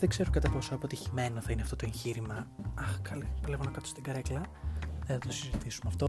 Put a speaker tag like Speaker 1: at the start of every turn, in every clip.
Speaker 1: Δεν ξέρω κατά πόσο αποτυχημένο θα είναι αυτό το εγχείρημα. Αχ, καλέ, παλεύω να κάτσω στην καρέκλα. Δεν θα το συζητήσουμε αυτό.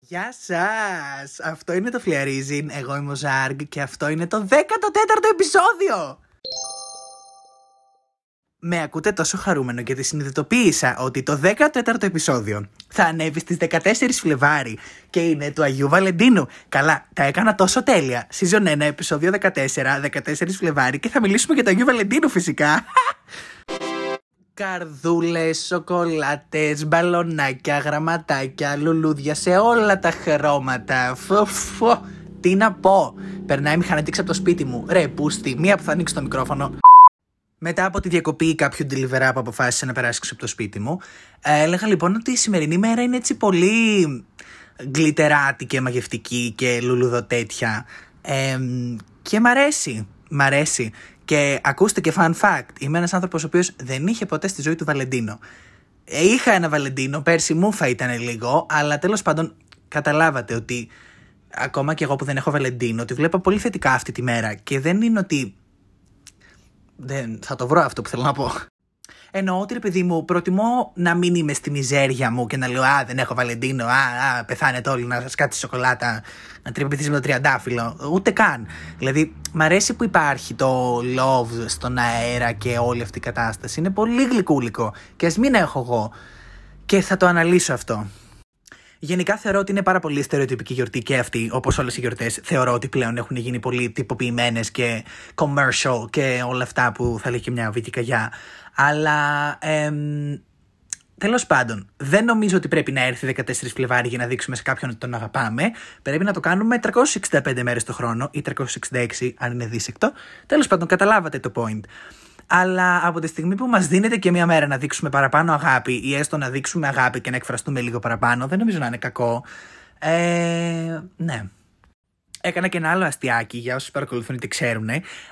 Speaker 1: Γεια σας! Αυτό είναι το Φλιαρίζιν, εγώ είμαι ο Ζάργ και αυτό είναι το 14ο επεισόδιο! Με ακούτε τόσο χαρούμενο γιατί συνειδητοποίησα ότι το 14ο επεισόδιο θα ανέβει στις 14 Φλεβάρι και είναι του Αγίου Βαλεντίνου. Καλά, τα έκανα τόσο τέλεια. Season 1, επεισόδιο 14, 14 Φλεβάρι και θα μιλήσουμε για το Αγίου Βαλεντίνου φυσικά. Καρδούλες, σοκολάτες, μπαλονάκια, γραμματάκια, λουλούδια σε όλα τα χρώματα. Φω, φω. Τι να πω. Περνάει η μηχανετήξη από το σπίτι μου. Ρε, πούστη, μία που θα ανοίξει το μικρόφωνο. Μετά από τη διακοπή κάποιου delivery που αποφάσισε να περάσει από το σπίτι μου, ε, έλεγα λοιπόν ότι η σημερινή μέρα είναι έτσι πολύ γλυτεράτη και μαγευτική και λουλουδοτέτια. Ε, και μ' αρέσει. Μ' αρέσει. Και ακούστε και fun fact, είμαι ένας άνθρωπος ο οποίος δεν είχε ποτέ στη ζωή του Βαλεντίνο. Ε, είχα ένα Βαλεντίνο, πέρσι μου θα ήταν λίγο, αλλά τέλος πάντων καταλάβατε ότι ακόμα και εγώ που δεν έχω Βαλεντίνο, ότι βλέπω πολύ θετικά αυτή τη μέρα και δεν είναι ότι δεν θα το βρω αυτό που θέλω να πω. Εννοώ ότι ρε παιδί μου, προτιμώ να μην είμαι στη μιζέρια μου και να λέω Α, δεν έχω Βαλεντίνο. Α, α πεθάνετε όλοι να σα κάτσει σοκολάτα, να τρυπηθεί με το τριαντάφυλλο. Ούτε καν. Δηλαδή, μ' αρέσει που υπάρχει το love στον αέρα και όλη αυτή η κατάσταση. Είναι πολύ γλυκούλικο. Και ας μην έχω εγώ. Και θα το αναλύσω αυτό. Γενικά θεωρώ ότι είναι πάρα πολύ στερεοτυπική γιορτή και αυτή, όπως όλες οι γιορτές. Θεωρώ ότι πλέον έχουν γίνει πολύ τυποποιημένες και commercial και όλα αυτά που θα λέει και μια βίκη καγιά. Αλλά. Εμ, Τέλος πάντων, δεν νομίζω ότι πρέπει να έρθει 14 Φλεβάρι για να δείξουμε σε κάποιον ότι τον αγαπάμε. Πρέπει να το κάνουμε 365 μέρες το χρόνο ή 366, αν είναι δίσεκτο. Τέλος πάντων, καταλάβατε το point. Αλλά από τη στιγμή που μας δίνεται και μία μέρα να δείξουμε παραπάνω αγάπη ή έστω να δείξουμε αγάπη και να εκφραστούμε λίγο παραπάνω, δεν νομίζω να είναι κακό. Ε, ναι. Έκανα και ένα άλλο αστιάκι για όσους παρακολουθούν είτε ξέρουν.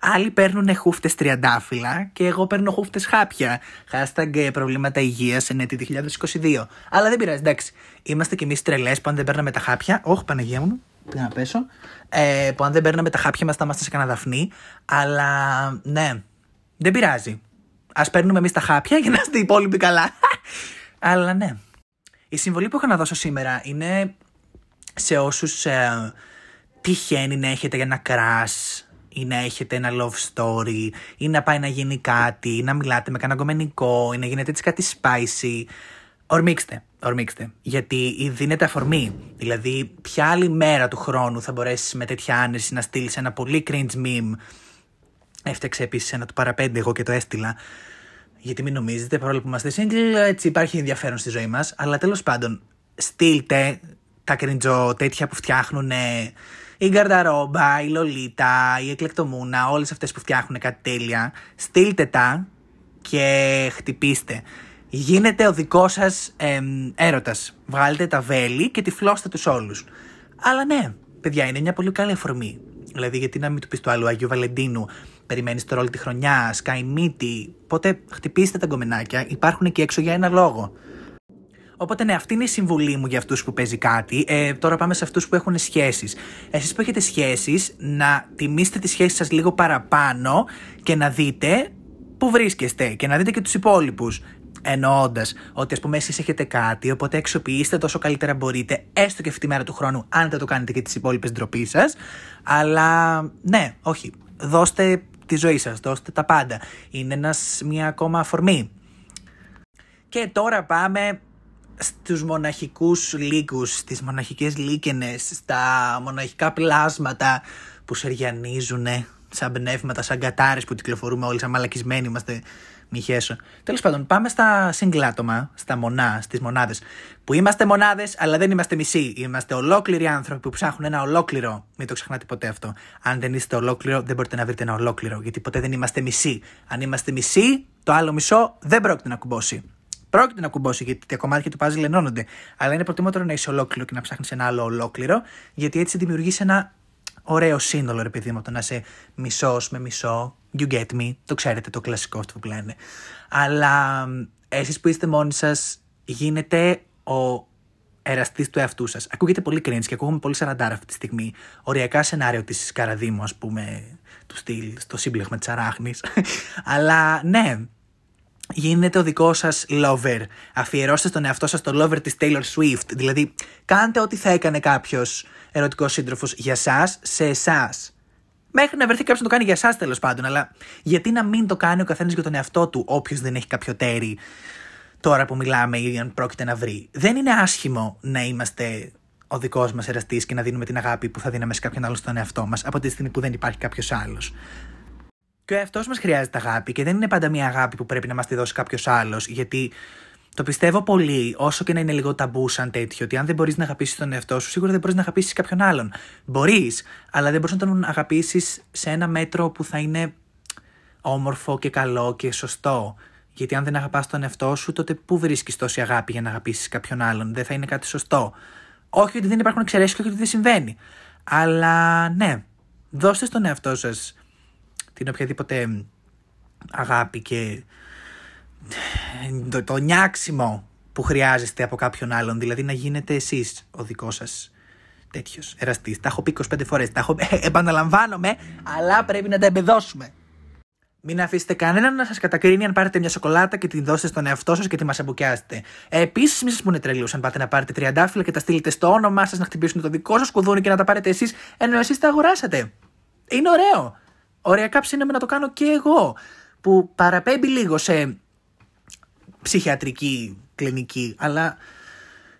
Speaker 1: Άλλοι παίρνουν χούφτες τριαντάφυλλα και εγώ παίρνω χούφτες χάπια. Hashtag προβλήματα υγείας εν έτη 2022. Αλλά δεν πειράζει, εντάξει. Είμαστε κι εμείς τρελές που αν δεν παίρναμε τα χάπια. Όχι, Παναγία μου, πήγα να πέσω. Ε, που αν δεν παίρναμε τα χάπια μας θα είμαστε σε κανένα δαφνί. Αλλά ναι, δεν πειράζει. Α παίρνουμε εμείς τα χάπια για να είστε οι υπόλοιποι καλά. Αλλά ναι. Η συμβολή που έχω να δώσω σήμερα είναι σε όσους ε, τυχαίνει να έχετε ένα crush ή να έχετε ένα love story ή να πάει να γίνει κάτι ή να μιλάτε με κανένα κομμενικό ή να γίνεται έτσι κάτι spicy. Ορμήξτε, ορμήξτε. Γιατί δίνετε αφορμή. Δηλαδή, ποια άλλη μέρα του χρόνου θα μπορέσεις με τέτοια άνεση να στείλεις ένα πολύ cringe meme Έφτιαξε επίσης ένα του παραπέντε εγώ και το έστειλα. Γιατί μην νομίζετε, παρόλο που είμαστε single, έτσι υπάρχει ενδιαφέρον στη ζωή μας. Αλλά τέλος πάντων, στείλτε τα κριντζο τέτοια που φτιάχνουν η Γκαρνταρόμπα, η Λολίτα, η Εκλεκτομούνα, όλες αυτές που φτιάχνουν κάτι τέλεια. Στείλτε τα και χτυπήστε. Γίνεται ο δικός σας ε, έρωτας. Βγάλετε τα βέλη και τυφλώστε τους όλους. Αλλά ναι, παιδιά, είναι μια πολύ καλή αφορμή. Δηλαδή, γιατί να μην του πεις του άλλου Αγίου Βαλεντίνου, περιμένεις τώρα όλη τη χρονιά, σκάει μύτη. Πότε χτυπήστε τα γκομενάκια, υπάρχουν εκεί έξω για ένα λόγο. Οπότε ναι, αυτή είναι η συμβουλή μου για αυτούς που παίζει κάτι. Ε, τώρα πάμε σε αυτούς που έχουν σχέσεις. Εσείς που έχετε σχέσεις, να τιμήσετε τις σχέσεις σας λίγο παραπάνω και να δείτε πού βρίσκεστε και να δείτε και τους υπόλοιπους. Εννοώντας ότι, ας πούμε, εσείς έχετε κάτι, οπότε αξιοποιήστε τόσο καλύτερα μπορείτε, έστω και αυτή τη μέρα του χρόνου, αν δεν το κάνετε και τις υπόλοιπες ντροπή σας. Αλλά ναι, όχι. Δώστε τη ζωή σας, δώστε τα πάντα. Είναι ένας, μια ακόμα αφορμή. Και τώρα πάμε στους μοναχικούς λύκους, στις μοναχικές λύκενες, στα μοναχικά πλάσματα που σεριανίζουν σαν πνεύματα, σαν κατάρες που κυκλοφορούμε όλοι σαν μαλακισμένοι είμαστε μη χέσω. Τέλος πάντων, πάμε στα συγκλάτωμα, στα μονά, στις μονάδες. Που είμαστε μονάδες, αλλά δεν είμαστε μισοί. Είμαστε ολόκληροι άνθρωποι που ψάχνουν ένα ολόκληρο. Μην το ξεχνάτε ποτέ αυτό. Αν δεν είστε ολόκληρο, δεν μπορείτε να βρείτε ένα ολόκληρο. Γιατί ποτέ δεν είμαστε μισοί. Αν είμαστε μισοί, το άλλο μισό δεν πρόκειται να κουμπώσει. Πρόκειται να κουμπώσει γιατί τα κομμάτια του puzzle ενώνονται. Αλλά είναι προτιμότερο να είσαι ολόκληρο και να ψάχνεις ένα άλλο ολόκληρο, γιατί έτσι δημιουργείς ένα ωραίο σύνολο, ρε παιδί μου, το να είσαι μισός με μισό. You get me. Το ξέρετε το κλασικό αυτό που λένε. Αλλά εσείς που είστε μόνοι σας, γίνετε ο εραστής του εαυτού σας. Ακούγεται πολύ cringe και ακούγομαι πολύ σαραντάρα αυτή τη στιγμή. Οριακά σενάριο της Καραδίμου, ας πούμε, του στυλ, στο σύμπλεγμα της Αράχνης. Αλλά ναι, γίνετε ο δικός σας lover. Αφιερώστε στον εαυτό σας το lover της Taylor Swift. Δηλαδή, κάντε ό,τι θα έκανε κάποιος ερωτικός σύντροφος για σας, σε εσάς. Μέχρι να βρεθεί κάποιος να το κάνει για εσά τέλος πάντων. Αλλά γιατί να μην το κάνει ο καθένας για τον εαυτό του, όποιος δεν έχει κάποιο τέρι τώρα που μιλάμε ή αν πρόκειται να βρει. Δεν είναι άσχημο να είμαστε ο δικός μας εραστής και να δίνουμε την αγάπη που θα δίναμε σε κάποιον άλλο στον εαυτό μας από τη στιγμή που δεν υπάρχει κάποιος άλλος. Και ο εαυτός μας χρειάζεται αγάπη και δεν είναι πάντα μια αγάπη που πρέπει να μας τη δώσει κάποιος άλλος, γιατί το πιστεύω πολύ, όσο και να είναι λίγο ταμπού σαν τέτοιο, ότι αν δεν μπορείς να αγαπήσεις τον εαυτό σου, σίγουρα δεν μπορείς να αγαπήσεις κάποιον άλλον. Μπορείς, αλλά δεν μπορείς να τον αγαπήσεις σε ένα μέτρο που θα είναι όμορφο και καλό και σωστό. Γιατί αν δεν αγαπάς τον εαυτό σου, τότε πού βρίσκεις τόση αγάπη για να αγαπήσεις κάποιον άλλον; Δεν θα είναι κάτι σωστό. Όχι ότι δεν υπάρχουν εξαιρέσεις και όχι ότι δεν συμβαίνει. Αλλά ναι, δώστε στον εαυτό σας την οποιαδήποτε αγάπη και το, το νιάξιμο που χρειάζεστε από κάποιον άλλον. Δηλαδή να γίνετε εσείς ο δικός σας τέτοιος εραστής. Τα έχω πει 25 φορές. Τα έχω... επαναλαμβάνομαι, αλλά πρέπει να τα εμπεδώσουμε. Μην αφήσετε κανέναν να σας κατακρίνει αν πάρετε μια σοκολάτα και την δώσετε στον εαυτό σας και τη μασαμπουκιάσετε. Επίσης, μην σας πούνε τρελούς αν πάτε να πάρετε τριαντάφυλλα και τα στείλετε στο όνομά σας να χτυπήσουν το δικό σας κουδούνι και να τα πάρετε εσείς ενώ εσείς τα αγοράσατε. Είναι ωραίο. Ωριακά ψήναμε να το κάνω και εγώ. Που παραπέμπει λίγο σε ψυχιατρική κλινική. Αλλά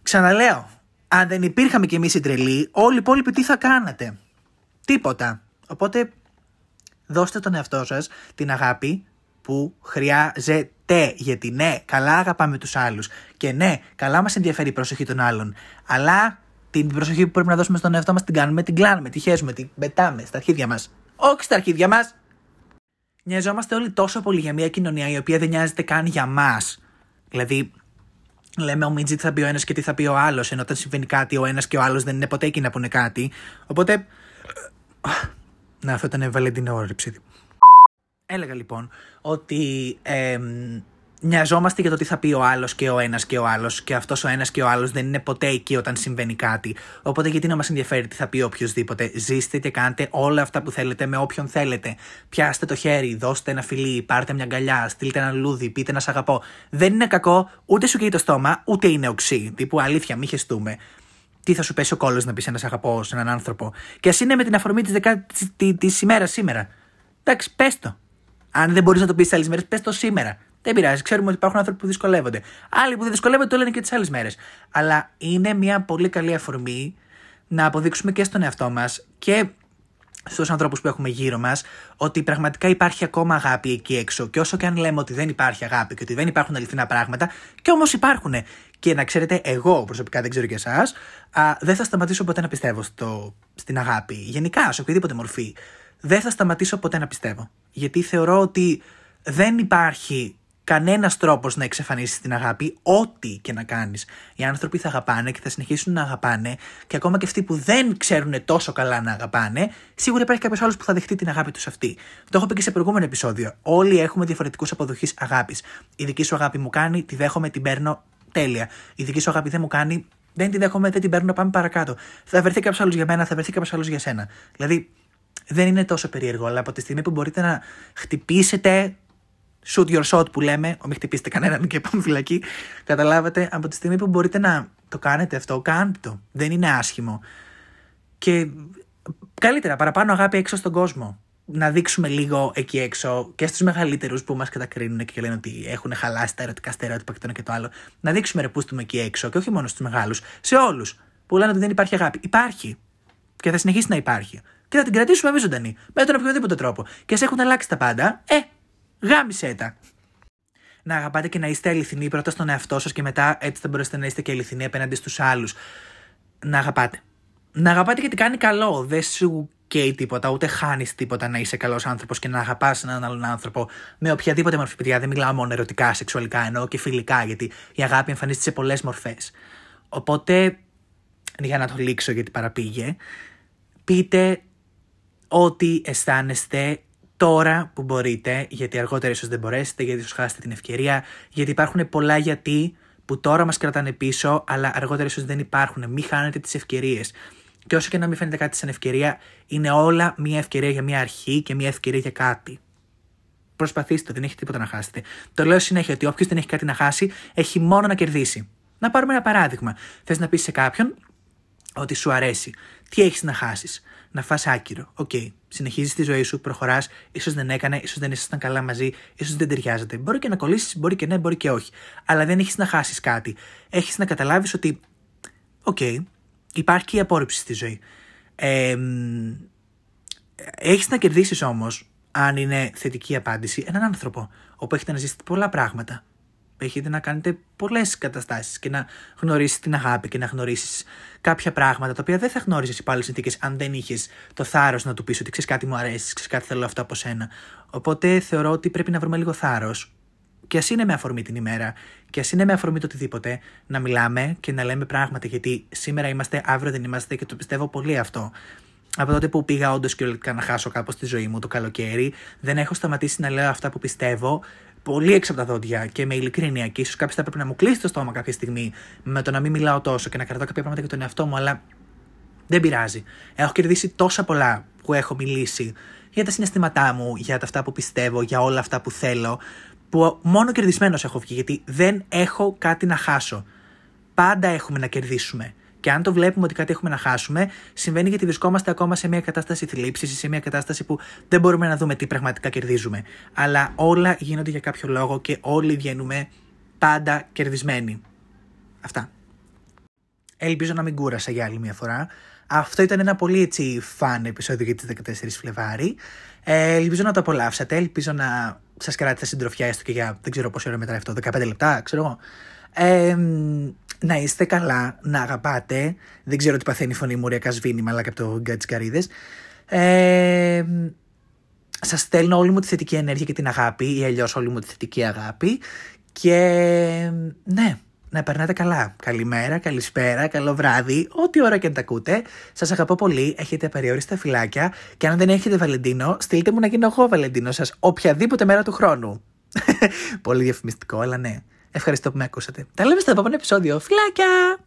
Speaker 1: ξαναλέω, αν δεν υπήρχαμε κι εμείς οι τρελοί, όλοι οι υπόλοιποι τι θα κάνατε; Τίποτα. Οπότε δώστε τον εαυτό σας την αγάπη που χρειάζεται. Γιατί ναι, καλά αγαπάμε τους άλλους. Και ναι, καλά μας ενδιαφέρει η προσοχή των άλλων. Αλλά την προσοχή που πρέπει να δώσουμε στον εαυτό μας την κάνουμε, την κλάνουμε, τη χέσουμε, την πετάμε στα αρχίδια μας. Όχι στα αρχίδια μας. Νοιαζόμαστε όλοι τόσο πολύ για μια κοινωνία η οποία δεν νοιάζεται καν για μας. Δηλαδή, λέμε ο Μίτζι τι θα πει ο ένας και τι θα πει ο άλλος, ενώ όταν συμβαίνει κάτι ο ένας και ο άλλος δεν είναι ποτέ εκεί να πούνε κάτι. Οπότε. Να, αυτό ήταν Βαλεντινό όρεψη. Έλεγα λοιπόν ότι ε, νοιαζόμαστε για το τι θα πει ο άλλος και ο ένας και ο άλλος, και αυτός ο ένας και ο άλλος δεν είναι ποτέ εκεί όταν συμβαίνει κάτι. Οπότε γιατί να μας ενδιαφέρει τι θα πει οποιοδήποτε. Ζήστε και κάντε όλα αυτά που θέλετε με όποιον θέλετε. Πιάστε το χέρι, δώστε ένα φιλί, πάρτε μια αγκαλιά, στείλτε ένα λούδι, πείτε να σ' αγαπώ. Δεν είναι κακό, ούτε σου καίει το στόμα, ούτε είναι οξύ. Τύπου αλήθεια, μη χεστούμε τι θα σου πέσει ο κόλλο να πεις ένα αγαπώ σε έναν άνθρωπο. Και ας είναι με την αφορμή της δεκάτη της ημέρας σήμερα. Εντάξει, πες το. Αν δεν μπορείς να το πεις τις άλλες μέρες, πες το σήμερα. Δεν πειράζει. Ξέρουμε ότι υπάρχουν άνθρωποι που δυσκολεύονται. Άλλοι που δεν δυσκολεύονται το λένε και τις άλλες μέρες. Αλλά είναι μια πολύ καλή αφορμή να αποδείξουμε και στον εαυτό μας και στους ανθρώπους που έχουμε γύρω μας ότι πραγματικά υπάρχει ακόμα αγάπη εκεί έξω. Και όσο και αν λέμε ότι δεν υπάρχει αγάπη και ότι δεν υπάρχουν αληθινά πράγματα, και όμως υπάρχουν. Και να ξέρετε, εγώ προσωπικά δεν ξέρω και εσάς, δεν θα σταματήσω ποτέ να πιστεύω στο, στην αγάπη. Γενικά, σε οποιαδήποτε μορφή. Δεν θα σταματήσω ποτέ να πιστεύω. Γιατί θεωρώ ότι δεν υπάρχει κανένας τρόπος να εξαφανίσεις την αγάπη, ό,τι και να κάνεις. Οι άνθρωποι θα αγαπάνε και θα συνεχίσουν να αγαπάνε, και ακόμα και αυτοί που δεν ξέρουν τόσο καλά να αγαπάνε, σίγουρα υπάρχει κάποιος άλλος που θα δεχτεί την αγάπη τους αυτή. Το έχω πει και σε προηγούμενο επεισόδιο. Όλοι έχουμε διαφορετικούς αποδοχή αγάπης. Η δική σου αγάπη μου κάνει, τη δέχομαι, την παίρνω τέλεια. Η δική σου αγάπη δεν μου κάνει, δεν τη δέχομαι, δεν την παίρνω, πάμε παρακάτω. Θα βρεθεί κάποιος άλλος για μένα, θα βρεθεί κάποιος άλλος για σένα. Δηλαδή, δεν είναι τόσο περίεργο, αλλά από τη στιγμή που μπορείτε να χτυπήσετε shoot your shot που λέμε, μην χτυπήσετε κανέναν και πάμε φυλακή. Καταλάβατε, από τη στιγμή που μπορείτε να το κάνετε αυτό, κάντε το. Δεν είναι άσχημο. Και καλύτερα, παραπάνω αγάπη έξω στον κόσμο. Να δείξουμε λίγο εκεί έξω και στους μεγαλύτερους που μας κατακρίνουν και λένε ότι έχουν χαλάσει τα ερωτικά στερεότυπα και το ένα και το άλλο. Να δείξουμε ρε πούστουμε εκεί έξω και όχι μόνο στους μεγάλους, σε όλους που λένε ότι δεν υπάρχει αγάπη. Υπάρχει. Και θα συνεχίσει να υπάρχει. Και θα την κρατήσουμε εμείς ζωντανή. Με τον οποιοδήποτε τρόπο. Και σε έχουν αλλάξει τα πάντα, ε, Γάμισε τα. Να αγαπάτε και να είστε αληθινοί πρώτα στον εαυτό σας και μετά έτσι θα μπορέσετε να είστε και αληθινοί απέναντι στους άλλους. Να αγαπάτε. Να αγαπάτε γιατί κάνει καλό. Δεν σου καίει τίποτα, ούτε χάνεις τίποτα να είσαι καλός άνθρωπος και να αγαπάς έναν άλλον άνθρωπο με οποιαδήποτε μορφή. Παιδιά, δεν μιλάω μόνο ερωτικά, σεξουαλικά, εννοώ και φιλικά, γιατί η αγάπη εμφανίζεται σε πολλές μορφές. Οπότε, για να το λήξω γιατί παραπήγε, πείτε ότι αισθάνεστε τώρα που μπορείτε, γιατί αργότερα ίσως δεν μπορέσετε, γιατί ίσως χάσετε την ευκαιρία, γιατί υπάρχουν πολλά γιατί που τώρα μας κρατάνε πίσω, αλλά αργότερα ίσως δεν υπάρχουν. Μην χάνετε τις ευκαιρίες. Και όσο και να μην φαίνεται κάτι σαν ευκαιρία, είναι όλα μια ευκαιρία για μια αρχή και μια ευκαιρία για κάτι. Προσπαθήστε, δεν έχει τίποτα να χάσετε. Το λέω συνέχεια ότι όποιος δεν έχει κάτι να χάσει, έχει μόνο να κερδίσει. Να πάρουμε ένα παράδειγμα. Θες να πεις σε κάποιον ότι σου αρέσει. Τι έχεις να χάσεις; Να φας άκυρο. OK. Okay. Συνεχίζεις τη ζωή σου, προχωράς. ίσως δεν έκανε, ίσως δεν ήσασταν καλά μαζί, ίσως δεν ταιριάζατε. Μπορεί και να κολλήσεις, μπορεί και ναι, μπορεί και όχι. Αλλά δεν έχεις να χάσεις κάτι. Έχεις να καταλάβεις ότι. OK. Okay, υπάρχει και η απόρριψη στη ζωή. Ε, έχεις να κερδίσεις όμως, αν είναι θετική απάντηση, έναν άνθρωπο όπου έχετε να ζήσετε πολλά πράγματα έχετε να κάνετε πολλές καταστάσεις και να γνωρίσεις την αγάπη και να γνωρίσεις κάποια πράγματα τα οποία δεν θα γνώριζες υπό άλλε συνθήκες αν δεν είχες το θάρρος να του πεις ότι ξέρεις κάτι μου αρέσει, ξέρεις κάτι θέλω αυτό από σένα. Οπότε θεωρώ ότι πρέπει να βρούμε λίγο θάρρος και ας είναι με αφορμή την ημέρα και ας είναι με αφορμή το οτιδήποτε να μιλάμε και να λέμε πράγματα γιατί σήμερα είμαστε, αύριο δεν είμαστε και το πιστεύω πολύ αυτό. Από τότε που πήγα όντως και να χάσω κάπως τη ζωή μου το καλοκαίρι, δεν έχω σταματήσει να λέω αυτά που πιστεύω πολύ έξω από τα δόντια και με ειλικρίνεια και ίσως κάποιος θα πρέπει να μου κλείσει το στόμα κάποια στιγμή με το να μην μιλάω τόσο και να κρατάω κάποια πράγματα για τον εαυτό μου, αλλά δεν πειράζει. Έχω κερδίσει τόσα πολλά που έχω μιλήσει για τα συναισθήματά μου, για τα αυτά που πιστεύω, για όλα αυτά που θέλω, που μόνο κερδισμένος έχω βγει, γιατί δεν έχω κάτι να χάσω. Πάντα έχουμε να κερδίσουμε. Και αν το βλέπουμε ότι κάτι έχουμε να χάσουμε, συμβαίνει γιατί βρισκόμαστε ακόμα σε μια κατάσταση θλίψης ή σε μια κατάσταση που δεν μπορούμε να δούμε τι πραγματικά κερδίζουμε. Αλλά όλα γίνονται για κάποιο λόγο και όλοι βγαίνουμε πάντα κερδισμένοι. Αυτά. Ελπίζω να μην κούρασα για άλλη μια φορά. Αυτό ήταν ένα πολύ έτσι φαν επεισόδιο για τις 14 Φλεβάρι. Ε, ελπίζω να το απολαύσατε. Ελπίζω να σας κράτησα συντροφιά έστω και για δεν ξέρω πόση ώρα μετά αυτό, 15 λεπτά, ξέρω εγώ. Ε, να είστε καλά, να αγαπάτε. Δεν ξέρω τι παθαίνει η φωνή μου, Ριακά σβήνει, αλλά και από το Γκάτι Καρίδες. Ε, Σας στέλνω όλη μου τη θετική ενέργεια και την αγάπη, ή αλλιώς όλη μου τη θετική αγάπη. Και ναι, να περνάτε καλά. Καλημέρα, καλησπέρα, καλό βράδυ, ό,τι ώρα και αν τα ακούτε. Σας αγαπώ πολύ, έχετε απεριόριστα φυλάκια. Και αν δεν έχετε Βαλεντίνο, στείλτε μου να γίνω εγώ Βαλεντίνο σας οποιαδήποτε μέρα του χρόνου. πολύ διαφημιστικό, αλλά ναι. Ευχαριστώ που με ακούσατε. Τα λέμε στο επόμενο επεισόδιο. Φιλάκια!